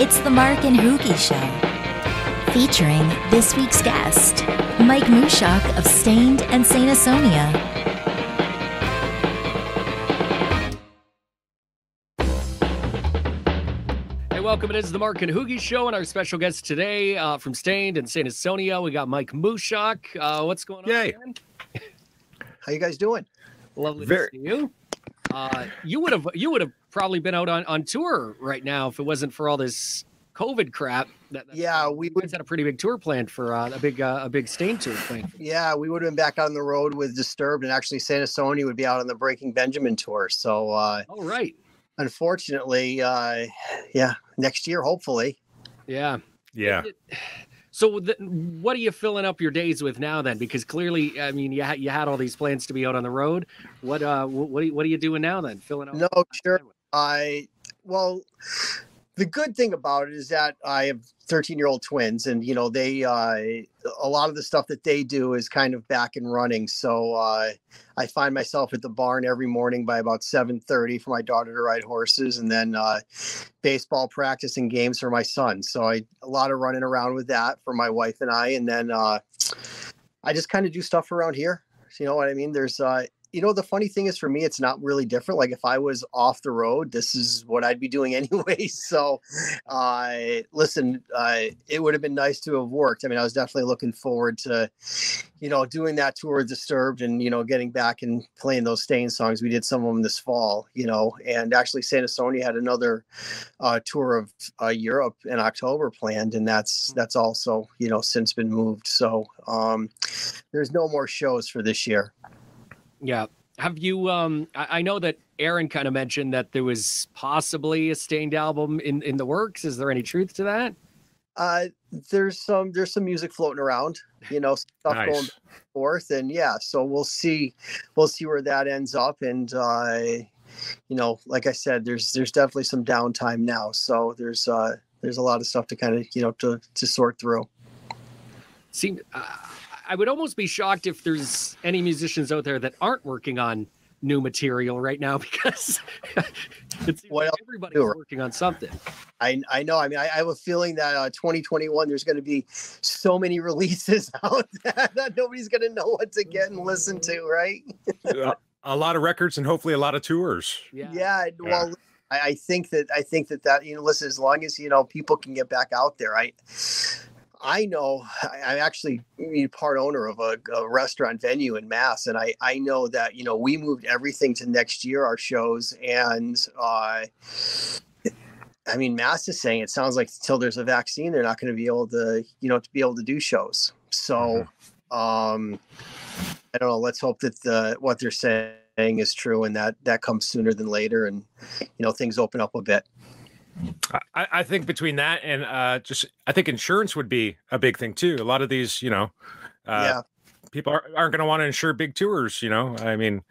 It's the Mark and Hoogie Show, featuring this week's guest, Mike Mushok of Staind and Saint Asonia. Hey, welcome. It is the Mark and Hoogie Show, and our special guest today uh, from Staind and Saint Asonia, we got Mike Mushok. Uh, what's going on? Yay. man? How you guys doing? Lovely Very- to see you. Uh, you would have you would have probably been out on, on tour right now if it wasn't for all this COVID crap. That, that- Yeah, we would. guys had a pretty big tour planned for uh, a big uh, a big Staind tour planned. Yeah, we would have been back on the road with Disturbed, and actually, Saint Asonia would be out on the Breaking Benjamin tour. So, uh, All right. unfortunately, uh, yeah, next year, hopefully. Yeah. Yeah. So, th- what are you filling up your days with now then? Because clearly, I mean, you had you had all these plans to be out on the road. What uh, what are you, what are you doing now then? Filling up? No, sure. I well, the good thing about it is that I have 13 year old twins, and you know they uh, a lot of the stuff that they do is kind of back and running. So uh, I find myself at the barn every morning by about 7:30 for my daughter to ride horses, and then uh, baseball practice and games for my son. So I a lot of running around with that for my wife and I, and then uh, I just kind of do stuff around here. So you know what I mean? There's uh, you know the funny thing is for me it's not really different like if i was off the road this is what i'd be doing anyway so uh listen uh it would have been nice to have worked. I mean i was definitely looking forward to you know doing that tour disturbed and you know getting back and playing those staind songs. We did some of them this fall you know and actually saint asonia had another uh tour of uh europe in october planned and that's that's also you know since been moved so um there's no more shows for this year Yeah. Have you? Um, I, I know that Aaron kind of mentioned that there was possibly a Staind album in in the works. Is there any truth to that? Uh, there's some there's some music floating around, you know, stuff going Nice. back and forth, and yeah, so we'll see, we'll see where that ends up, and uh, you know, like I said, there's there's definitely some downtime now, so there's uh there's a lot of stuff to kind of you know to to sort through. Seem. Uh, I would almost be shocked if there's any musicians out there that aren't working on new material right now because it's seems What like everybody's do? working on something. I I know. I mean, I, I have a feeling that uh, 2021 there's going to be so many releases out that, that nobody's going to know what to get and listen to, right? a, a lot of records and hopefully a lot of tours. Yeah. yeah well I, I think that i think that that you know listen as long as you know people can get back out there i i know I, i'm actually part owner of a, a restaurant venue in mass and i i know that you know we moved everything to next year our shows and uh I mean, Mass is saying it sounds like until there's a vaccine, they're not going to be able to, you know, to be able to do shows. So, um, I don't know. Let's hope that the what they're saying is true and that that comes sooner than later, and you know things open up a bit. I, I think between that and uh, just, I think insurance would be a big thing too. A lot of these, you know, uh, yeah, people are, aren't going to want to insure big tours. You know, I mean,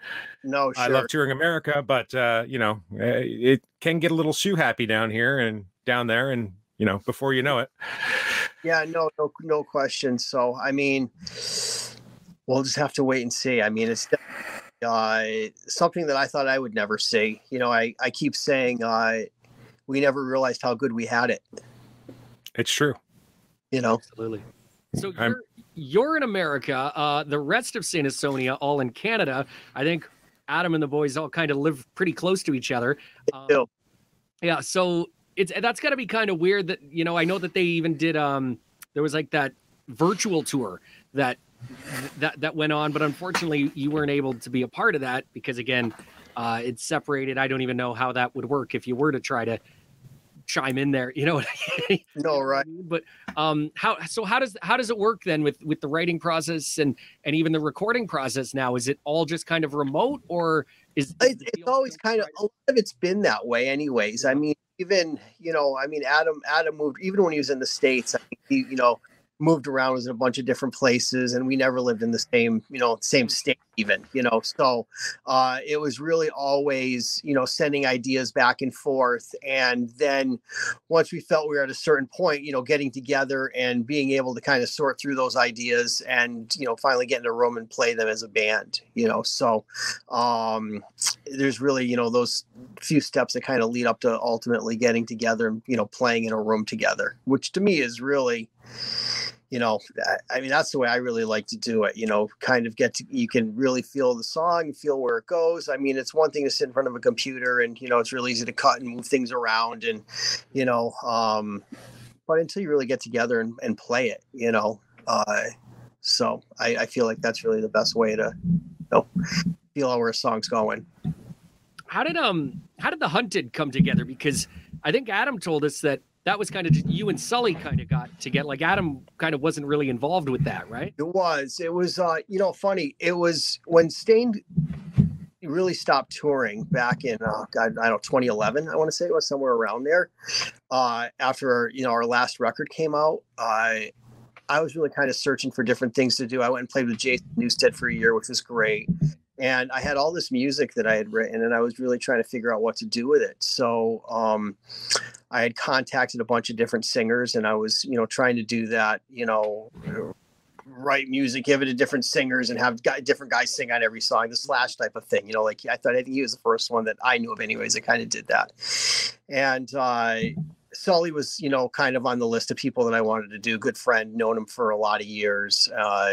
no, sure. I love touring America, but uh, you know, uh, it can get a little shoe happy down here and down there, and you know, before you know it, Yeah, no, no, no question. So, I mean, we'll just have to wait and see. I mean, it's uh, something that I thought I would never see. You know, I I keep saying uh, we never realized how good we had it. it's true. You know, Absolutely. So I'm- you're, you're in America. Uh, the rest of Saint Asonia, all in Canada. I think Adam and the boys all kind of live pretty close to each other. Um, yeah. So it's that's got to be kind of weird that you know. I know that they even did. Um, there was like that virtual tour that that that went on, but unfortunately, you weren't able to be a part of that because again, uh, it's separated. I don't even know how that would work if you were to try to chime in there. You know what I mean? no, right. but um how so how does how does it work then with with the writing process and and even the recording process now is it all just kind of remote or is, is It, it's always kind of a lot of it's been that way, anyways. I mean, even you know, I mean, Adam, Adam moved even when he was in the states. I think he, you know, moved around was in a bunch of different places and we never lived in the same you know same state even you know? So uh, it was really always you know sending ideas back and forth and then once we felt we were at a certain point you know getting together and being able to kind of sort through those ideas and you know finally get in a room and play them as a band you know? So um there's really you know those few steps that kind of lead up to ultimately getting together and you know playing in a room together which to me is really you know i mean that's the way i really like to do it you know kind of get to you can really feel the song feel where it goes. I mean it's one thing to sit in front of a computer and you know it's really easy to cut and move things around and you know um but until you really get together and, and play it you know uh so I, I feel like that's really the best way to you know feel where a song's going. How did um how did the hunted come together? Because i think adam told us that that was kind of you and Sully kind of got to get like Adam kind of wasn't really involved with that, right? It was. It was uh, you know, funny. It was when Staind really stopped touring back in uh, God, I don't know 2011 I want to say it was somewhere around there uh, after you know our last record came out I I was really kind of searching for different things to do I went and played with Jason Newsted for a year which was great and I had all this music that I had written and I was really trying to figure out what to do with it so um, I had contacted a bunch of different singers and I was, you know, trying to do that, you know, write music, give it to different singers and have different guys sing on every song, the slash type of thing, you know, like I thought, I think he was the first one that I knew of anyways. I kind of did that. And, uh, Sully was, you know, kind of on the list of people that I wanted to do. Good friend, known him for a lot of years, uh,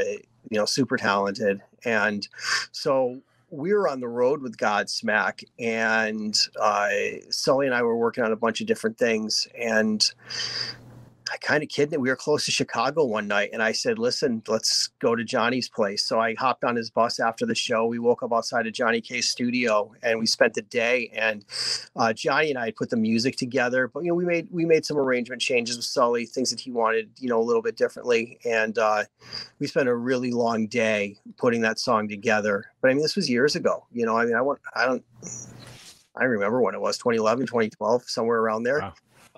you know, super talented. And so we were on the road with Godsmack, and uh, Sully and I were working on a bunch of different things, and kind of kidding. We were close to Chicago one night, and I said, "Listen, let's go to Johnny's place." So I hopped on his bus after the show. We woke up outside of Johnny K's studio, and we spent the day. And uh, Johnny and I put the music together, but you know, we made we made some arrangement changes with Sully, things that he wanted, you know, a little bit differently. And uh, we spent a really long day putting that song together. But I mean, this was years ago. You know, I mean, I want I don't. I remember when it was 2011, 2012, somewhere around there. Wow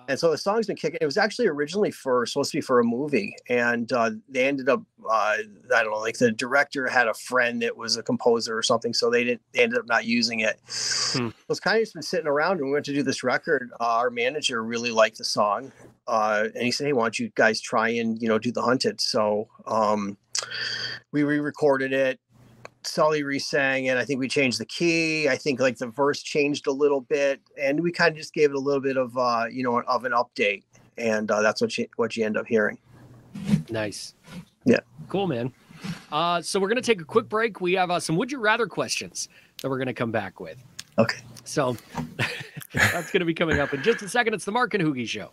and so the song's been kicking. It was actually originally for supposed to be for a movie, and uh, they ended up uh, I don't know, like the director had a friend that was a composer or something, so they didn't. They ended up not using it. Hmm. It was kind of just been sitting around, and we went to do this record. Uh, our manager really liked the song, uh, and he said, "Hey, why don't you guys try and you know do the hunted?" So um, we re-recorded it Sully re-sang it. I think we changed the key. I think like the verse changed a little bit, and we kind of just gave it a little bit of uh, you know of an update, and uh, that's what you what you end up hearing. Nice. Yeah. Cool, man. Uh, so we're gonna take a quick break. We have uh, some would you rather questions that we're gonna come back with. Okay. So that's gonna be coming up in just a second. It's the Mark and Hoogie Show.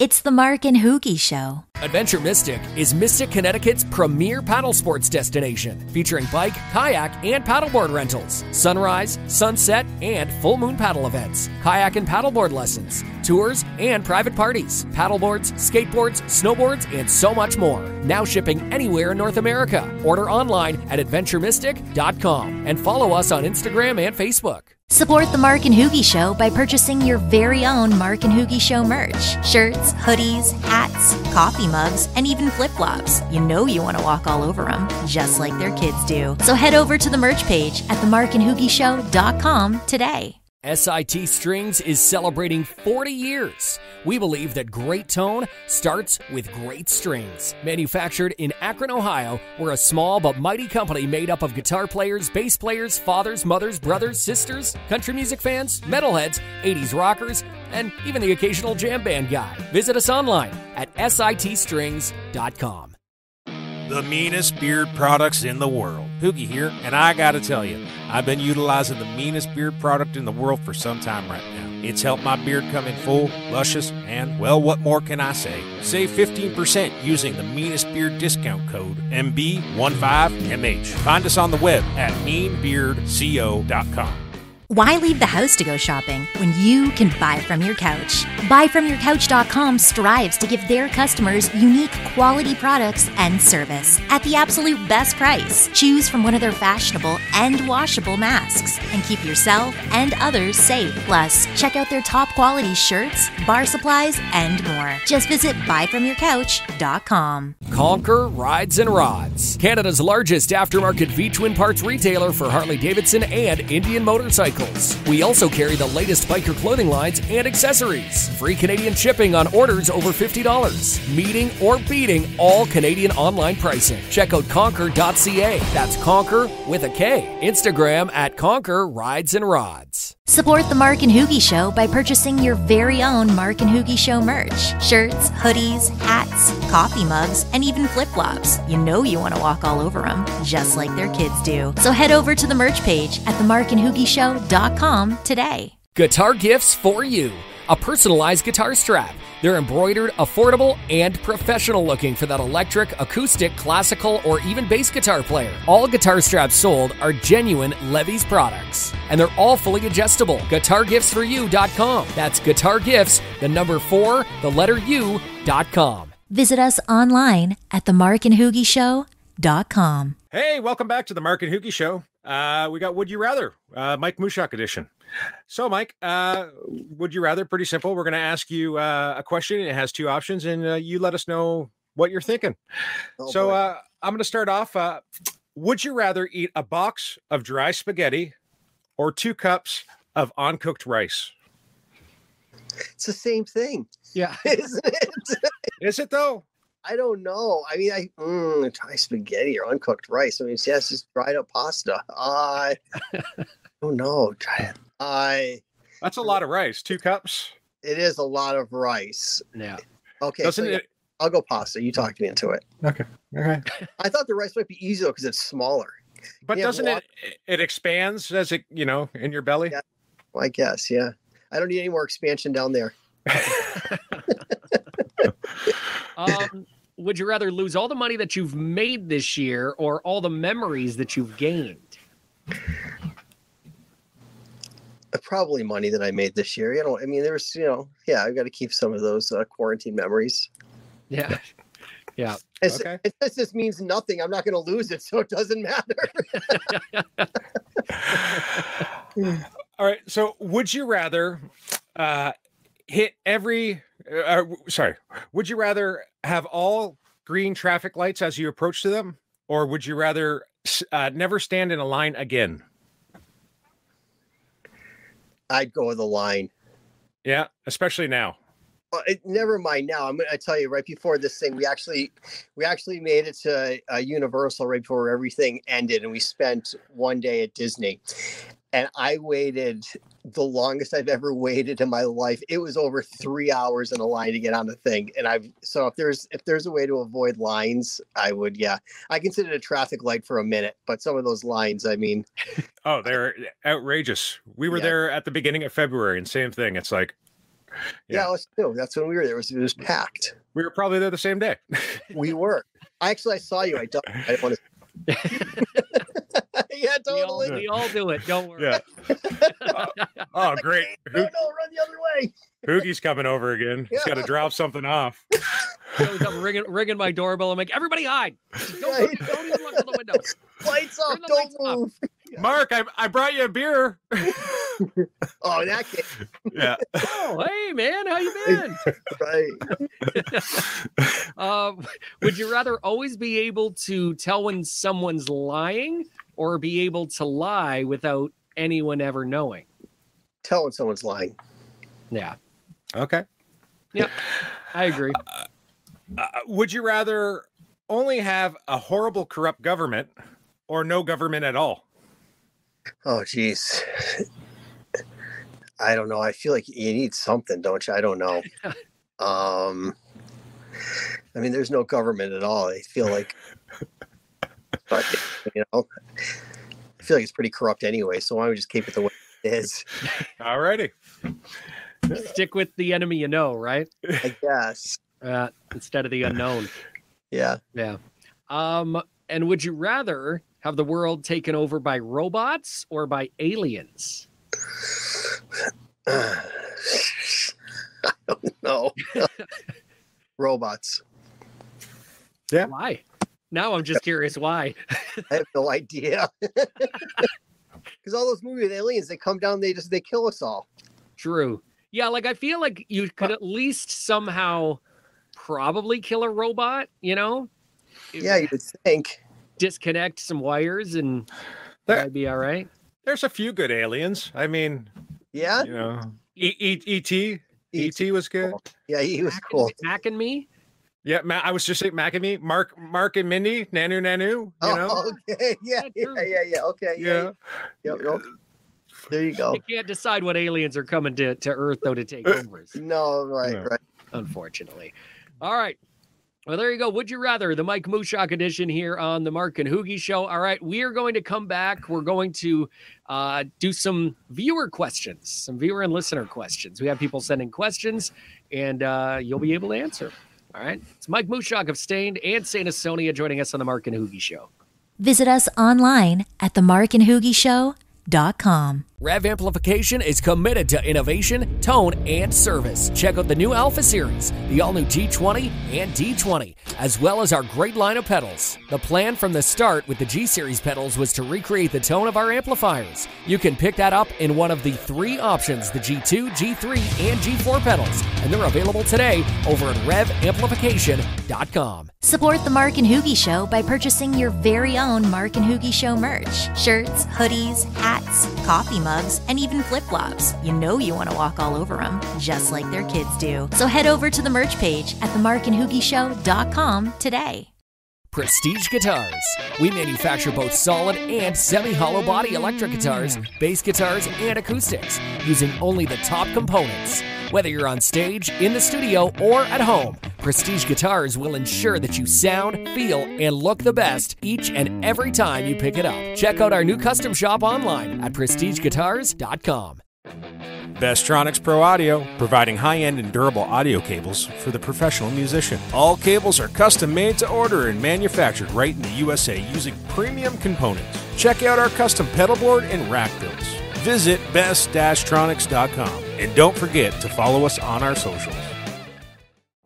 It's the Mark and Hoogie Show. Adventure Mystic is Mystic, Connecticut's premier paddle sports destination, featuring bike, kayak, and paddleboard rentals, sunrise, sunset, and full moon paddle events, kayak and paddleboard lessons, tours, and private parties, paddleboards, skateboards, snowboards, and so much more. Now shipping anywhere in North America. Order online at adventuremystic.com and follow us on Instagram and Facebook. Support the Mark and Hoogie Show by purchasing your very own Mark and Hoogie Show merch shirts, hoodies, hats, coffee mugs, and even flip flops. You know you want to walk all over them, just like their kids do. So head over to the merch page at themarkandhoogieshow.com today. SIT Strings is celebrating 40 years. We believe that great tone starts with great strings. Manufactured in Akron, Ohio, we're a small but mighty company made up of guitar players, bass players, fathers, mothers, brothers, sisters, country music fans, metalheads, 80s rockers, and even the occasional jam band guy. Visit us online at sitstrings.com the meanest beard products in the world. Hoogie here, and I gotta tell you, I've been utilizing the meanest beard product in the world for some time right now. It's helped my beard come in full, luscious, and well, what more can I say? Save 15% using the meanest beard discount code MB15MH. Find us on the web at meanbeardco.com. Why leave the house to go shopping when you can buy from your couch? Buyfromyourcouch.com strives to give their customers unique quality products and service at the absolute best price. Choose from one of their fashionable and washable masks and keep yourself and others safe. Plus, check out their top quality shirts, bar supplies, and more. Just visit buyfromyourcouch.com. Conquer Rides and Rods, Canada's largest aftermarket V twin parts retailer for Harley Davidson and Indian motorcycles. We also carry the latest biker clothing lines and accessories. Free Canadian shipping on orders over $50. Meeting or beating all Canadian online pricing. Check out conquer.ca. That's conquer with a K. Instagram at conquer rides and rods. Support the Mark and Hoogie Show by purchasing your very own Mark and Hoogie Show merch shirts, hoodies, hats, coffee mugs, and even flip flops. You know you want to walk all over them, just like their kids do. So head over to the merch page at themarkandhoogieshow.com today. Guitar gifts for you. A personalized guitar strap. They're embroidered, affordable, and professional looking for that electric, acoustic, classical, or even bass guitar player. All guitar straps sold are genuine Levy's products. And they're all fully adjustable. GuitarGiftsForYou.com. That's Guitar Gifts, the number four, the letter U.com. Visit us online at themarkandhoogieshow.com. Hey, welcome back to the Mark and Hoogie Show. Uh, we got Would You Rather, uh, Mike Mushok edition. So, Mike, uh, would you rather? Pretty simple. We're going to ask you uh, a question. It has two options, and uh, you let us know what you're thinking. Oh, so, uh, I'm going to start off. Uh, would you rather eat a box of dry spaghetti or two cups of uncooked rice? it's the same thing, Yeah. isn't it? Is it though? I don't know. I mean, I mm, dry spaghetti or uncooked rice. I mean, it's just dried up pasta. I don't know. Try it. I. That's a lot of rice. Two cups. It is a lot of rice. Yeah. Okay, Doesn't so yeah, it? I'll go pasta. You talked me into it. Okay. Okay. I thought the rice might be easier because it's smaller. But Yeah, doesn't it? It expands as it, you know, in your belly. Yeah. Well, I guess, yeah. I don't need any more expansion down there. Um, would you rather lose all the money that you've made this year or all the memories that you've gained? Uh, Probably money that I made this year. You know, I mean, there's, you know, yeah, I've got to keep some of those uh, quarantine memories. Yeah. Yeah. It's, Okay. it, this just means nothing. I'm not going to lose it, so it doesn't matter. All right. So, would you rather uh, hit every? Uh, sorry. Would you rather have all green traffic lights as you approach to them, or would you rather uh, never stand in a line again? I'd go with a line. Yeah, especially now. Uh, it, never mind now. I'm going to tell you right before this thing, we actually, we actually made it to uh, Universal right before everything ended, and we spent one day at Disney. And I waited the longest I've ever waited in my life. It was over three hours in a line to get on the thing. And I've so if there's if there's a way to avoid lines, I would. Yeah, I considered a traffic light for a minute, but some of those lines, I mean, Oh, they're outrageous. We were Yeah. there at the beginning of February, and same thing. It's like yeah, Yeah. That's when we were there. It was, it was packed. we were probably there the same day. We were. I actually I saw you. I don't. I don't want to. yeah, We all, totally. we all do it. Don't worry. yeah. oh, great. No, no, run the other way. Hoogie's coming over again. He's got to drop something off. Shows up ringing, ringing my doorbell. I'm like, everybody hide. Don't, Right. don't even look out the window. Lights off. The Don't lights off. Move. Mark, I, I brought you a beer. Oh, in that case, yeah. Oh, hey, man. How you been? right. Um, would you rather always be able to tell when someone's lying or be able to lie without anyone ever knowing? Tell when someone's lying. Yeah, Okay. Yeah. I agree. Uh, would you rather only have a horrible, corrupt government or no government at all? Oh, geez. I don't know. I feel like you need something, don't you? I don't know. Um, I mean, there's no government at all. I feel like, but you know, I feel like it's pretty corrupt anyway. So why don't we just keep it the way it is? All righty. Stick with the enemy you know, right? I guess. Uh, instead of the unknown. Yeah. Yeah. Um, and would you rather have the world taken over by robots or by aliens? I don't know. Robots. Yeah. Why? Now I'm just curious why. I have no idea. Because all those movies with aliens, they come down, they just they kill us all. True. Yeah, like I feel like you could at least somehow probably kill a robot, you know? Yeah, you would think. Disconnect some wires and There- that'd be all right. There's a few good aliens. I mean, Yeah, you know, E- E- E.T. E.T. was good. yeah, he was Mac cool. me- Mac and me? Yeah, Ma- I was just saying Mac and me, Mark, Mark and Mindy, Nanu, Nanu. You oh, know, Oh, okay, yeah, Yeah, yeah, yeah, yeah. Okay, yeah, yeah. Yep, yep. There you go. You can't decide what aliens are coming to, to Earth though to take over. No, right, Yeah. right. unfortunately. All right. Well, there you go. Would you rather the Mike Mushok edition here on the Mark and Hoogie Show? All right, we are going to come back. We're going to uh, do some viewer questions, some viewer and listener questions. We have people sending questions, and uh, you'll be able to answer. All right. It's Mike Mushok of Staind and Saint Asonia joining us on the Mark and Hoogie Show. Visit us online at themarkandhoogieshow.com. Rev Amplification is committed to innovation, tone, and service. Check out the new Alpha Series, the all new G20 and D20, as well as our great line of pedals. The plan from the start with the G Series pedals was to recreate the tone of our amplifiers. You can pick that up in one of the three options the G2, G3, and G4 pedals, and they're available today over at RevAmplification.com. Support the Mark and Hoogie Show by purchasing your very own Mark and Hoogie Show merch shirts, hoodies, hats, coffee mugs, and even flip flops. You know you want to walk all over them, just like their kids do. So head over to the merch page at themarkandhoogieshow.com today. Prestige Guitars. We manufacture both solid and semi hollow body electric guitars, bass guitars, and acoustics using only the top components. Whether you're on stage, in the studio, or at home, Prestige Guitars will ensure that you sound, feel, and look the best each and every time you pick it up. Check out our new custom shop online at prestigeguitars.com. Bestronix Pro Audio, providing high end and durable audio cables for the professional musician. All cables are custom made to order and manufactured right in the USA using premium components. Check out our custom pedal board and rack builds. Visit best-tronics.com and don't forget to follow us on our socials.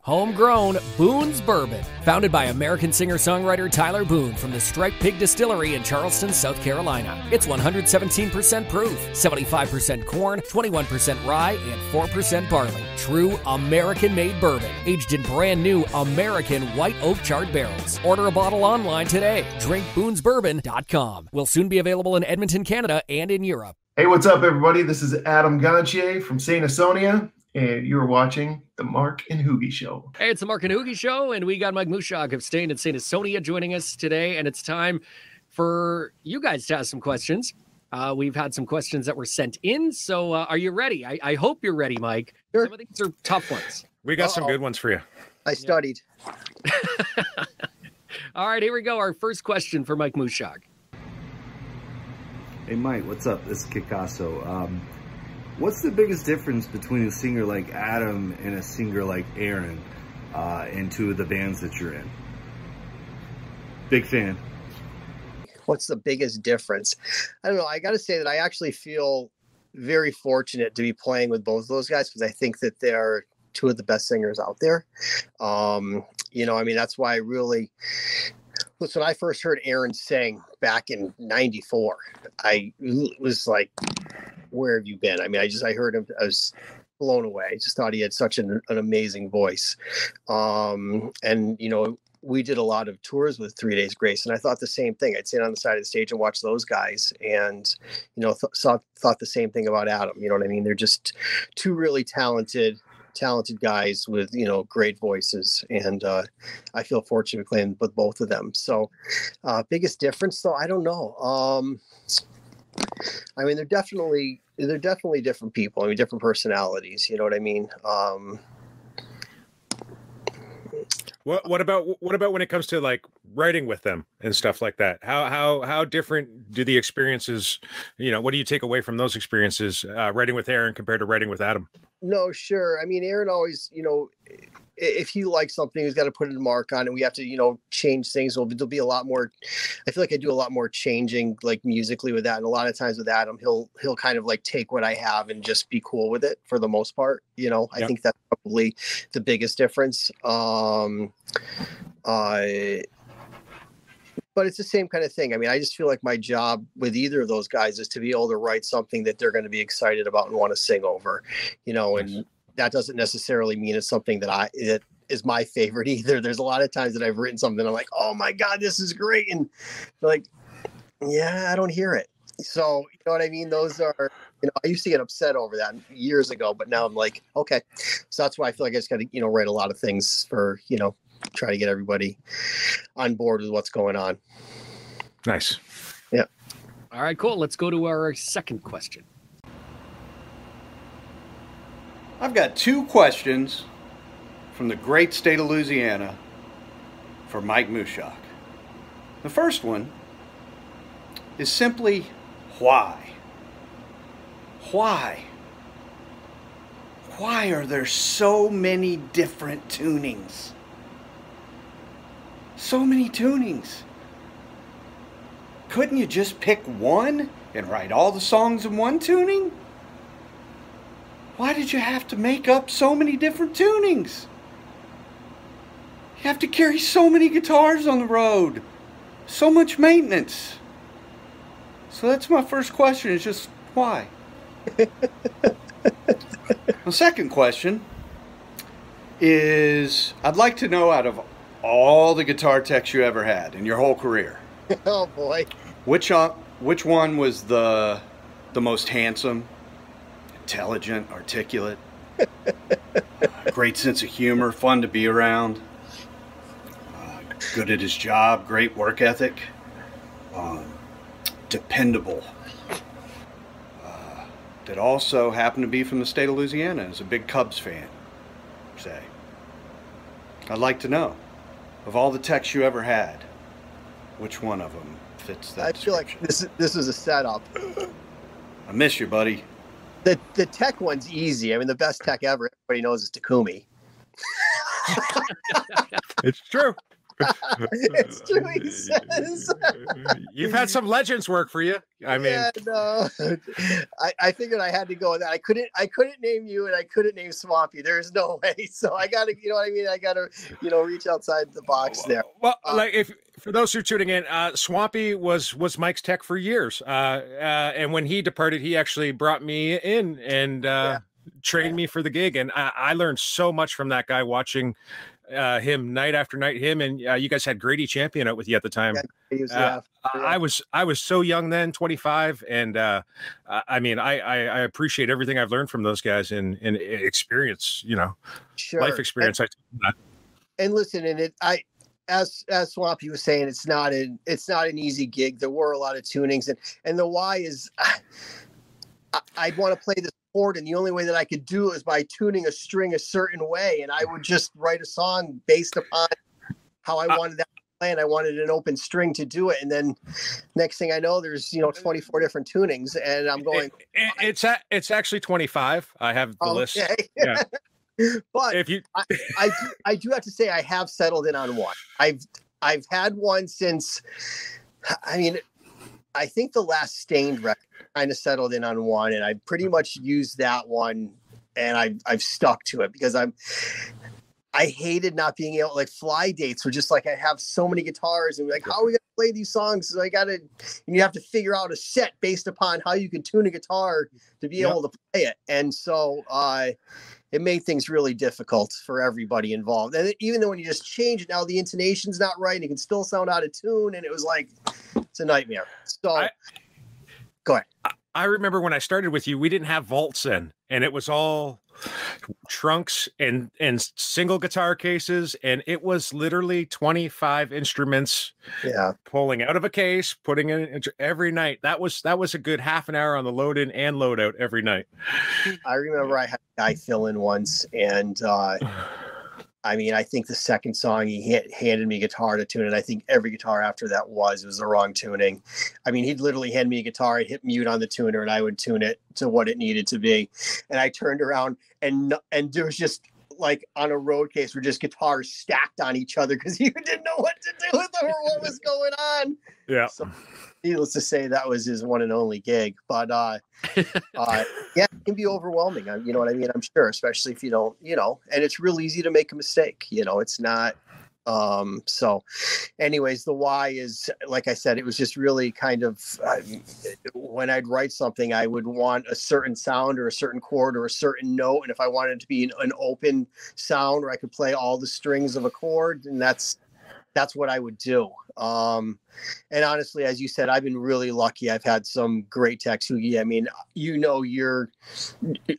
Homegrown Boone's Bourbon, founded by American singer-songwriter Tyler Boone from the Striped Pig Distillery in Charleston, South Carolina. It's 117% proof, 75% corn, 21% rye, and 4% barley. True American-made bourbon, aged in brand new American white oak charred barrels. Order a bottle online today. DrinkBoonesBourbon.com. Will soon be available in Edmonton, Canada, and in Europe. Hey, what's up, everybody? This is Adam Gontier from Saint Asonia, and you're watching the Mark and Hoogie Show. Hey, it's the Mark and Hoogie Show, and we got Mike Mushok of Staind and Saint Asonia joining us today, and it's time for you guys to ask some questions. Uh, we've had some questions that were sent in, so uh, are you ready? I, I hope you're ready, Mike. Sure. Some of these are tough ones. We got some Uh-oh. good ones for you. I studied. All right, here we go. Our first question for Mike Mushok. Hey Mike, what's up? This is Kikasso. Um, what's the biggest difference between a singer like Adam and a singer like Aaron uh, in two of the bands that you're in? Big fan. What's the biggest difference? I don't know. I got to say that I actually feel very fortunate to be playing with both of those guys because I think that they're two of the best singers out there. Um, you know, I mean, that's why I really. Listen, when I first heard Aaron sing back in '94, I was like, "Where have you been?" I mean, I just I heard him, I was blown away. I just thought he had such an, an amazing voice, um, and you know, we did a lot of tours with Three Days Grace, and I thought the same thing. I'd sit on the side of the stage and watch those guys, and you know, th- thought the same thing about Adam. You know what I mean? They're just two really talented, talented guys with you know great voices, and uh, I feel fortunate playing with both of them. So, uh, biggest difference though, I don't know. Um, I mean, they're definitely they're definitely different people. I mean, different personalities. You know what I mean? Um, What what about what about when it comes to like writing with them and stuff like that? How how how different do the experiences, you know, what do you take away from those experiences uh, writing with Aaron compared to writing with Adam? No, sure. I mean, Aaron always, you know, if he likes something, he's got to put a mark on it. We have to, you know, change things. Well, there'll be a lot more. I feel like I do a lot more changing, like musically with that. And a lot of times with Adam, he'll he'll kind of like take what I have and just be cool with it for the most part. You know, I Yep. think that's probably the biggest difference. Um, uh, but it's the same kind of thing. I mean, I just feel like my job with either of those guys is to be able to write something that they're going to be excited about and want to sing over, you know, and that doesn't necessarily mean it's something that I that is my favorite either. There's a lot of times that I've written something I'm like, oh my god, this is great, and like, yeah, I don't hear it. So you know what I mean? Those are you know I used to get upset over that years ago, but now I'm like, okay. So that's why I feel like I just got to you know write a lot of things for you know try to get everybody on board with what's going on. Nice. Yeah. All right, cool. Let's go to our second question. I've got two questions from the great state of Louisiana for Mike Mushok. The first one is simply why? Why? Why are there so many different tunings? So many tunings. Couldn't you just pick one and write all the songs in one tuning? Why did you have to make up so many different tunings? You have to carry so many guitars on the road. So much maintenance. So that's my first question is just why? the second question is I'd like to know out of all the guitar techs you ever had in your whole career, oh boy. which uh, which one was the the most handsome, intelligent, articulate, great sense of humor, fun to be around, uh, good at his job, great work ethic, um, dependable. Uh, that also happened to be from the state of Louisiana. Is a big Cubs fan. Say, I'd like to know of all the techs you ever had, which one of them fits that I feel like this is this is a setup. I miss you, buddy. The the tech one's easy. I mean, the best tech ever. Everybody knows is Takumi. It's true. It's true. He says. You've had some legends work for you. I mean, yeah, no. I, I figured I had to go with that. I couldn't I couldn't name you and I couldn't name Swampy. There's no way. So I gotta you know what I mean? I gotta, you know, reach outside the box there. Well, Uh, like if for those who are tuning in, uh, Swampy was was Mike's tech for years, uh, uh, and when he departed, he actually brought me in and uh, trained me for the gig, and I, I learned so much from that guy watching uh, him night after night. Him and uh, you guys had Grady Champion out with you at the time. Yeah, was, Uh, yeah, I was I was so young then, 25, and uh, I mean I, I I appreciate everything I've learned from those guys and and experience, you know, sure. life experience. I and listen, and it I as as Swampy was saying, it's not an it's not an easy gig. There were a lot of tunings, and and the why is I, I'd want to play this chord, and the only way that I could do it was by tuning a string a certain way, and I would just write a song based upon how I Uh, wanted that to play, and I wanted an open string to do it, and then next thing I know, there's you know 24 different tunings, and I'm going, It, it's a, it's actually 25. I have the list. okay, Yeah. but If you I do, I do have to say I have settled in on one. I've I've had one since I mean I think the last staind record kind of settled in on one and I pretty much used that one and I I've stuck to it because I'm I hated not being able like fly dates were just like I have so many guitars and like how are we gonna play these songs? So I gotta and you have to figure out a set based upon how you can tune a guitar to be Yep. able to play it. And so uh it made things really difficult for everybody involved. And even though when you just change it now, the intonation's not right, and it can still sound out of tune, and it was like it's a nightmare. So I- go ahead. I remember when I started with you, we didn't have vaults in, and it was all trunks and and single guitar cases, and it was literally 25 instruments Yeah. pulling out of a case, putting in every night. That was that was a good half an hour on the load in and load out every night. I remember I had a guy fill in once, and uh, I mean, I think the second song he ha- handed me a guitar to tune, and I think every guitar after that was was the wrong tuning. I mean, he'd literally hand me a guitar, I'd hit mute on the tuner, and I would tune it to what it needed to be. And I turned around, and and there was just like on a road case where just guitars stacked on each other because you didn't know what to do with them or what was going on. Yeah. So, needless to say, that was his one and only gig. But uh, uh, yeah, it can be overwhelming. uh, You know what I mean? I'm sure, especially if you don't, you know, and it's real easy to make a mistake. You know, it's not. Um, so, anyways, the why is like I said, it was just really kind of uh, when I'd write something, I would want a certain sound or a certain chord or a certain note, and if I wanted it to be an, an open sound where I could play all the strings of a chord, and that's that's what I would do. Um, and honestly, as you said, I've been really lucky. I've had some great yeah, I mean, you know, you're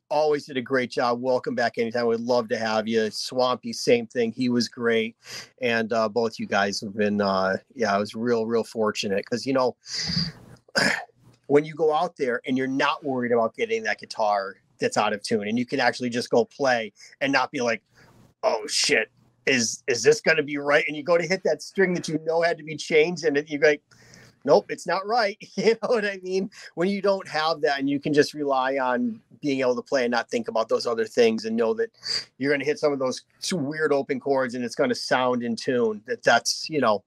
always did a great job. Welcome back anytime. We'd love to have you. Swampy, same thing. He was great. And uh, both you guys have been, uh, yeah, I was real, real fortunate because, you know, when you go out there and you're not worried about getting that guitar that's out of tune and you can actually just go play and not be like, oh shit, is is this going to be right? And you go to hit that string that you know had to be changed, and you're like, nope, it's not right. You know what I mean? When you don't have that, and you can just rely on being able to play and not think about those other things, and know that you're going to hit some of those weird open chords, and it's going to sound in tune. That that's you know,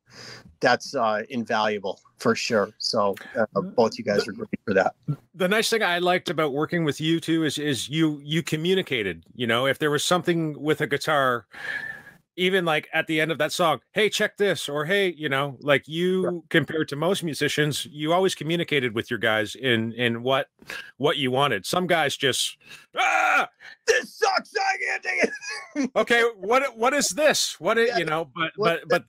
that's uh, invaluable for sure. So uh, both you guys are great for that. the nice thing I liked about working with you too is is you you communicated. You know, if there was something with a guitar, even like at the end of that song, hey, check this, or hey, you know, like you compared to most musicians, you always communicated with your guys in in what what you wanted. Some guys just ah, This sucks. I can't take it. okay, what what is this? What is, Yeah, you know, but but but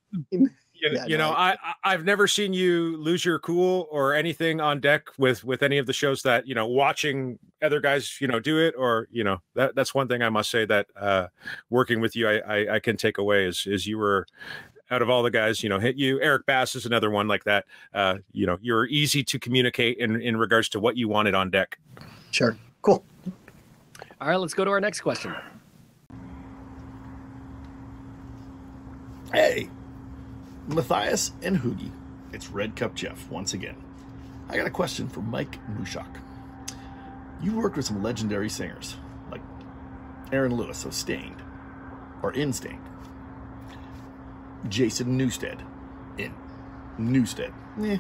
you, Yeah, you no, know, I- I, I I've never seen you lose your cool or anything on deck with with any of the shows that you know watching other guys you know do it or you know that that's one thing I must say that uh working with you I I, I can take away is is you were out of all the guys you know hit you Eric Bass is another one like that uh you know you're easy to communicate in in regards to what you wanted on deck Sure. Cool. All right, let's go to our next question. Hey, Matthias and Hoogie. It's Red Cup Jeff once again. I got a question for Mike Mushok. You worked with some legendary singers like Aaron Lewis of Staind, or in Staind, Jason Newsted in Newsted, eh,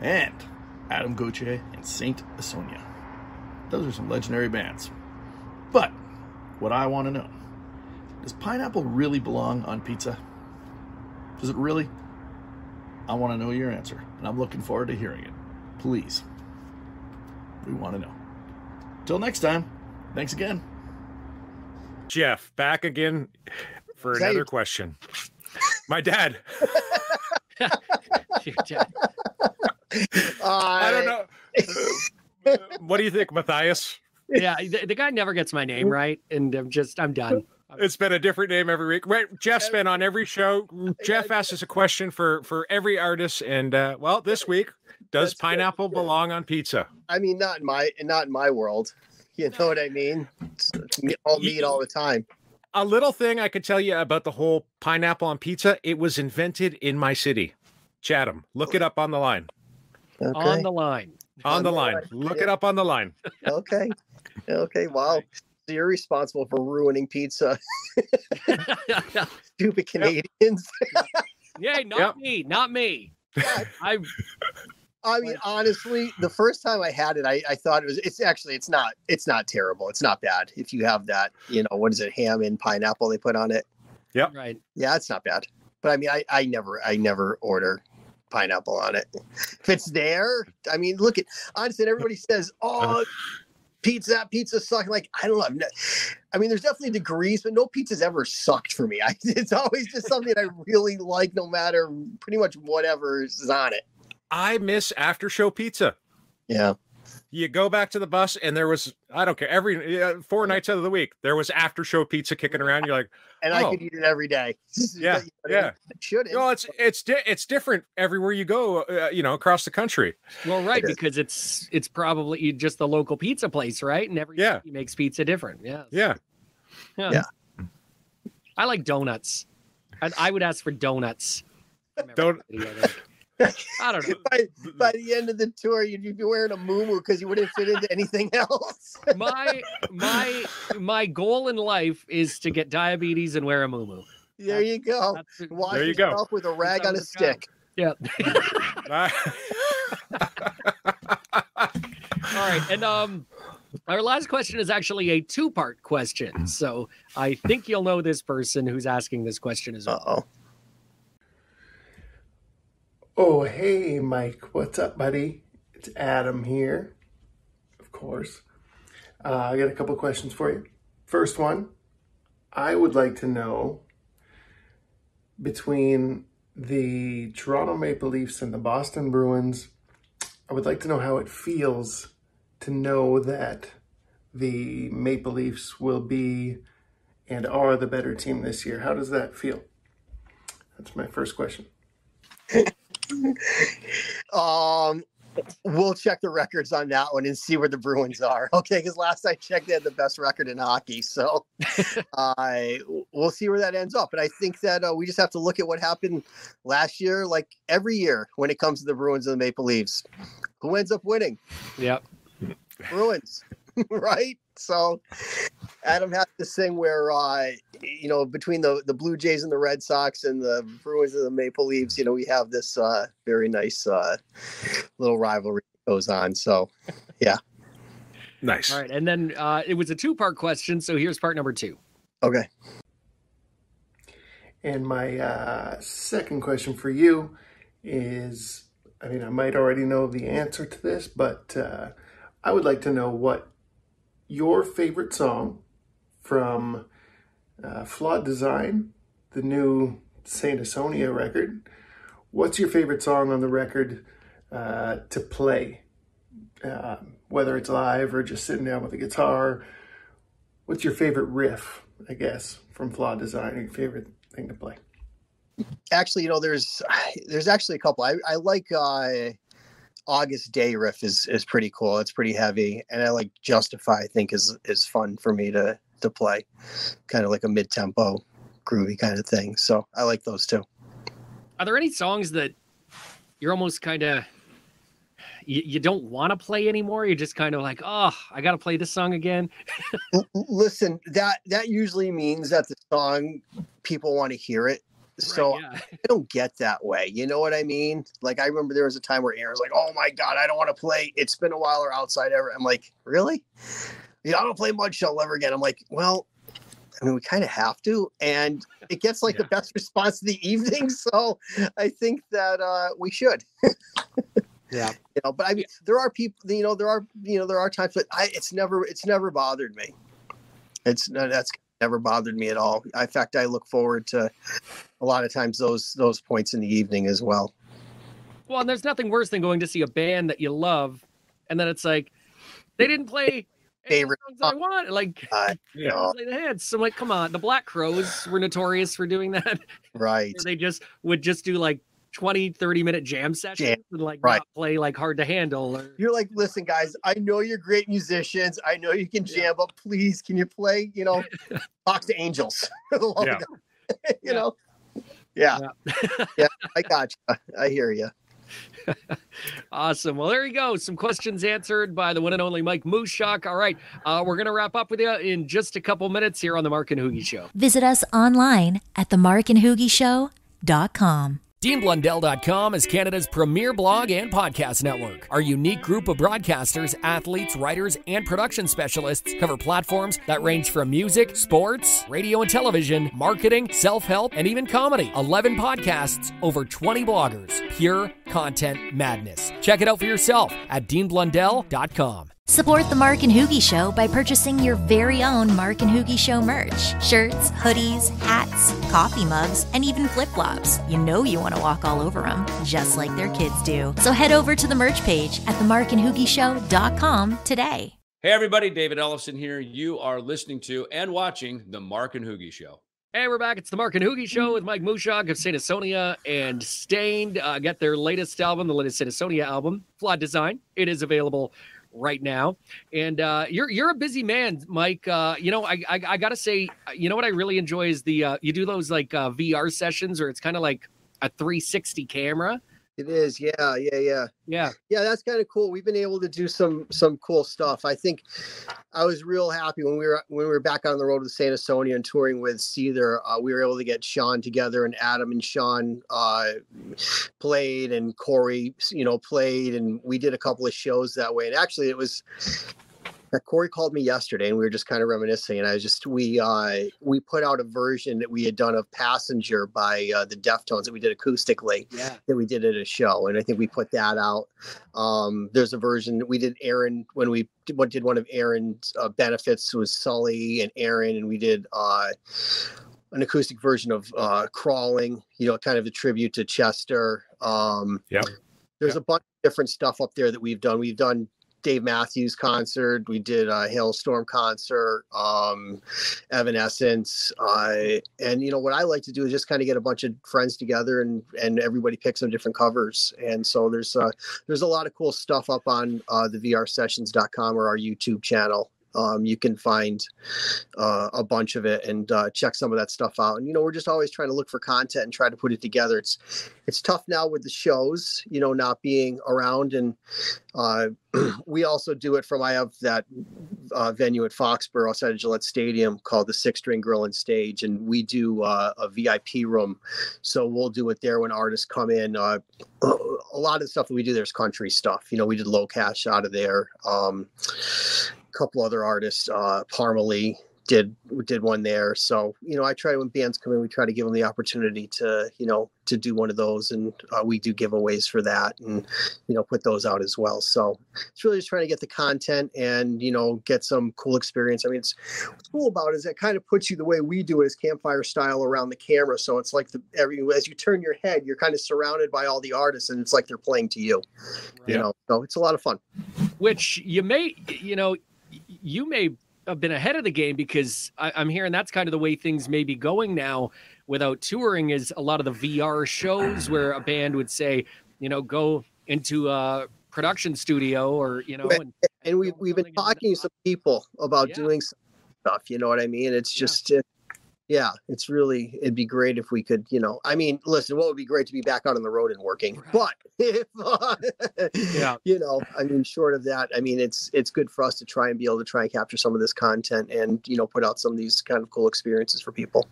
and Adam Gontier and Saint Asonia. Those are some legendary bands. But what I want to know does pineapple really belong on pizza? Does it really? I want to know your answer, and I'm looking forward to hearing it. Please. We want to know. Till next time, thanks again. Jeff back again for Is another your- question my dad Your dad- I don't know what do you think Matthias yeah, the, the guy never gets my name right, and I'm just I'm done. It's been a different name every week. Right, Jeff's been on every show. Jeff asks us a question for for every artist, and uh, well, this week, does That's good. pineapple belong on pizza? I mean, not in my not in my world. You know what I mean? It's, it's all meat all the time. A little thing I could tell you about the whole pineapple on pizza. It was invented in my city, Chatham. Look it up on the line. Okay. On the line. On the line. Look it up on the line. okay. Okay. Wow. So you're responsible for ruining pizza, stupid Canadians. Yay, not Yep. me, not me. I I mean, honestly, the first time I had it, I, I thought it was. It's actually, it's not. It's not terrible. It's not bad if you have that. You know, what is it? Ham and pineapple they put on it. Yeah. Right. Yeah, it's not bad. But I mean, I, I never, I never order pineapple on it. If it's there, I mean, look at honestly, everybody says, uh-huh. "Oh, pizza, that pizza suck." Like I don't know. I've I mean, there's definitely degrees, but no pizza's ever sucked for me. I, it's always just something I really like, no matter pretty much whatever is on it. I miss after show pizza. Yeah, You go back to the bus, and there was I don't care every uh, four nights out of the week there was after show pizza kicking around. You're like, and I Oh. could eat it every day. Yeah, yeah. should well it's it's di- it's different everywhere you go. Uh, you know, across the country. Well, right, It is. because it's it's probably just the local pizza place, right? And every Yeah. city makes pizza different. Yeah. Yeah. Yeah. I like donuts. I, I would ask for donuts. Don't- city, I don't know. by, by the end of the tour, you'd be wearing a moo because you wouldn't fit into anything else. My my my goal in life is to get diabetes and wear a moo there you go. Wash There you go. with a rag how on a it's done. stick. Yeah. All right, and um, our last question is actually a two-part question. So I think you'll know this person who's asking this question as well. Uh oh. Hey, Mike. What's up, buddy? It's Adam here, of course. Uh, I got a couple questions for you. First one I would like to know between the Toronto Maple Leafs and the Boston Bruins, I would like to know how it feels to know that the Maple Leafs will be and are the better team this year. How does that feel? That's my first question. Um, we'll check the records on that one and see where the Bruins are. Okay, because last I checked, they had the best record in hockey. So, I we'll see where that ends up. But I think that uh, we just have to look at what happened last year, like every year when it comes to the Bruins and the Maple Leafs. Who ends up winning? Yep. Bruins, right? So Adam has to sing where uh you know between the the Blue Jays and the Red Sox and the Bruins and the Maple Leafs, you know, we have this uh very nice uh little rivalry that goes on. So yeah, nice. All right, and then uh, it was a two-part question. So here's part number two. okay. And my uh, second question for you is I mean, I might already know the answer to this, but uh, I would like to know what your favorite song from uh, Flawed Design, the new Saint Asonia record. What's your favorite song on the record uh, to play? Uh, whether it's live or just sitting down with a guitar. What's your favorite riff, I guess, from Flawed Design, your favorite thing to play? Actually, you know, there's there's actually a couple. I, I like uh August Day riff is is pretty cool. It's pretty heavy. And I like Justify, I think is is fun for me to to play. Kind of like a mid tempo, groovy kind of thing. So I like those too. Are there any songs that you're almost kind of you, you don't want to play anymore? You're just kind of like, oh, I got to play this song again. Listen that that usually means that the song people want to hear it so Right, yeah. i don't get that way you know what i mean like i remember there was a time where aaron's like oh my god i don't want to play it's been a while or outside ever i'm like really yeah i don't play Mudshovel ever again i'm like well I mean, we kind of have to, and it gets like the best response of the evening. So I think that uh, we should. Yeah. you know but i mean there are people you know there are you know there are times but i it's never it's never bothered me it's no that's never bothered me at all in fact i look forward to a lot of times those those points in the evening as well Well, and there's nothing worse than going to see a band that you love, and then it's like they didn't play Favorite songs I want. Like uh, they play the hits. So I'm like, come on. The Black Crowes were notorious for doing that. right they just would just do like 20, 30 minute jam sessions and like right. not play like hard to handle. Or, you're like listen guys i know you're great musicians i know you can jam but please can you play you know talk to angels for the love of Yeah. You know yeah yeah i got you i hear you Awesome. Well, there you go. Some questions answered by the one and only Mike Mushok. All right. Uh, we're going to wrap up with you in just a couple minutes here on the Mark and Hoogie Show. Visit us online at themarkandhoogieshow.com. DeanBlundell.com is Canada's premier blog and podcast network. Our unique group of broadcasters, athletes, writers, and production specialists cover platforms that range from music, sports, radio and television, marketing, self help, and even comedy. 11 podcasts, over 20 bloggers. Pure content madness. Check it out for yourself at DeanBlundell.com. Support the Mark and Hoogie Show by purchasing your very own Mark and Hoogie Show merch shirts, hoodies, hats, coffee mugs, and even flip flops. You know you want to walk all over them, just like their kids do. So head over to the merch page at themarkandhoogieshow.com today. Hey, everybody, David Ellison here. You are listening to and watching The Mark and Hoogie Show. Hey, we're back. It's the Mark and Hoogie Show with Mike Mushok of Saint Asonia and Staind. Uh, get their latest album, the latest Saint Asonia album, Flawed Design. It is available right now. And uh, you're you're a busy man, Mike. Uh, you know, I, I I gotta say, you know what I really enjoy is the uh, you do those like uh, VR sessions, or it's kind of like a 360 camera. It is, yeah, yeah, yeah, Yeah. yeah. That's kind of cool. We've been able to do some some cool stuff. I think I was real happy when we were when we were back on the road with Saint Asonia and touring with Seether. Uh, we were able to get Sean together, and Adam and Sean uh, played, and Corey, you know, played, and we did a couple of shows that way. And actually, it was Corey called me yesterday, and we were just kind of reminiscing. And I was just we uh, we put out a version that we had done of Passenger by uh, the Deftones that we did acoustically Yeah. that we did at a show, and I think we put that out. Um, there's a version that we did Aaron when we did, what did one of Aaron's uh, benefits was Sully and Aaron, and we did uh, an acoustic version of uh, Crawling, you know, kind of a tribute to Chester. Um, Yep. There's a bunch of different stuff up there that we've done. We've done Dave Matthews concert. We did a Halestorm concert, um, Evanescence, uh, and you know what I like to do is just kind of get a bunch of friends together and and everybody picks some different covers. And so there's uh, there's a lot of cool stuff up on uh, the VRSessions.com or our YouTube channel. Um, you can find uh, a bunch of it and uh, check some of that stuff out. And you know, we're just always trying to look for content and try to put it together. It's it's tough now with the shows, you know, not being around and uh, we also do it from I have that uh, venue at Foxborough outside of Gillette Stadium called the Six String Grill and Stage, and we do uh, a VIP room. So we'll do it there when artists come in. Uh, a lot of the stuff that we do there's country stuff. You know, we did LoCash out of there. Um, couple other artists, uh, Parmalee did did one there. So you know, I try when bands come in, we try to give them the opportunity to you know to do one of those, and uh, we do giveaways for that, and you know put those out as well. So it's really just trying to get the content and you know get some cool experience. I mean, it's what's cool about it is it kind of puts you the way we do it as campfire style around the camera. So it's like the every as you turn your head, you're kind of surrounded by all the artists, and it's like they're playing to you. You know, so it's a lot of fun. which you may you know you may have been ahead of the game because I, i'm hearing that's kind of the way things may be going now without touring is a lot of the vr shows where a band would say you know go into a production studio or you know and, and we've we've been talking to some people about Yeah. doing some stuff. You know what I mean? It's just, uh, yeah, it's really it'd be great if we could. You know, I mean, listen, what would be great to be back out on the road and working, Right. but if uh, Yeah. you know, I mean, short of that, I mean, it's it's good for us to try and be able to try and capture some of this content and you know put out some of these kind of cool experiences for people.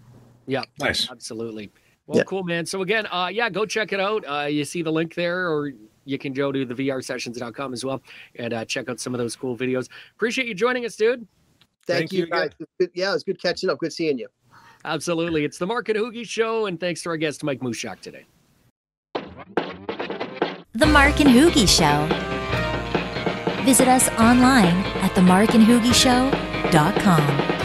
yeah Nice. absolutely well Yeah. cool man so again uh yeah go check it out uh you see the link there or you can go to the vrsessions.com as well and uh, check out some of those cool videos appreciate you joining us dude Thank, Thank you you guys. It was good- Yeah, it was good catching up. Good seeing you. Absolutely. It's the Mark and Hoogie Show, and thanks to our guest, Mike Mushok, today. The Mark and Hoogie Show. Visit us online at themarkandhoogieshow.com.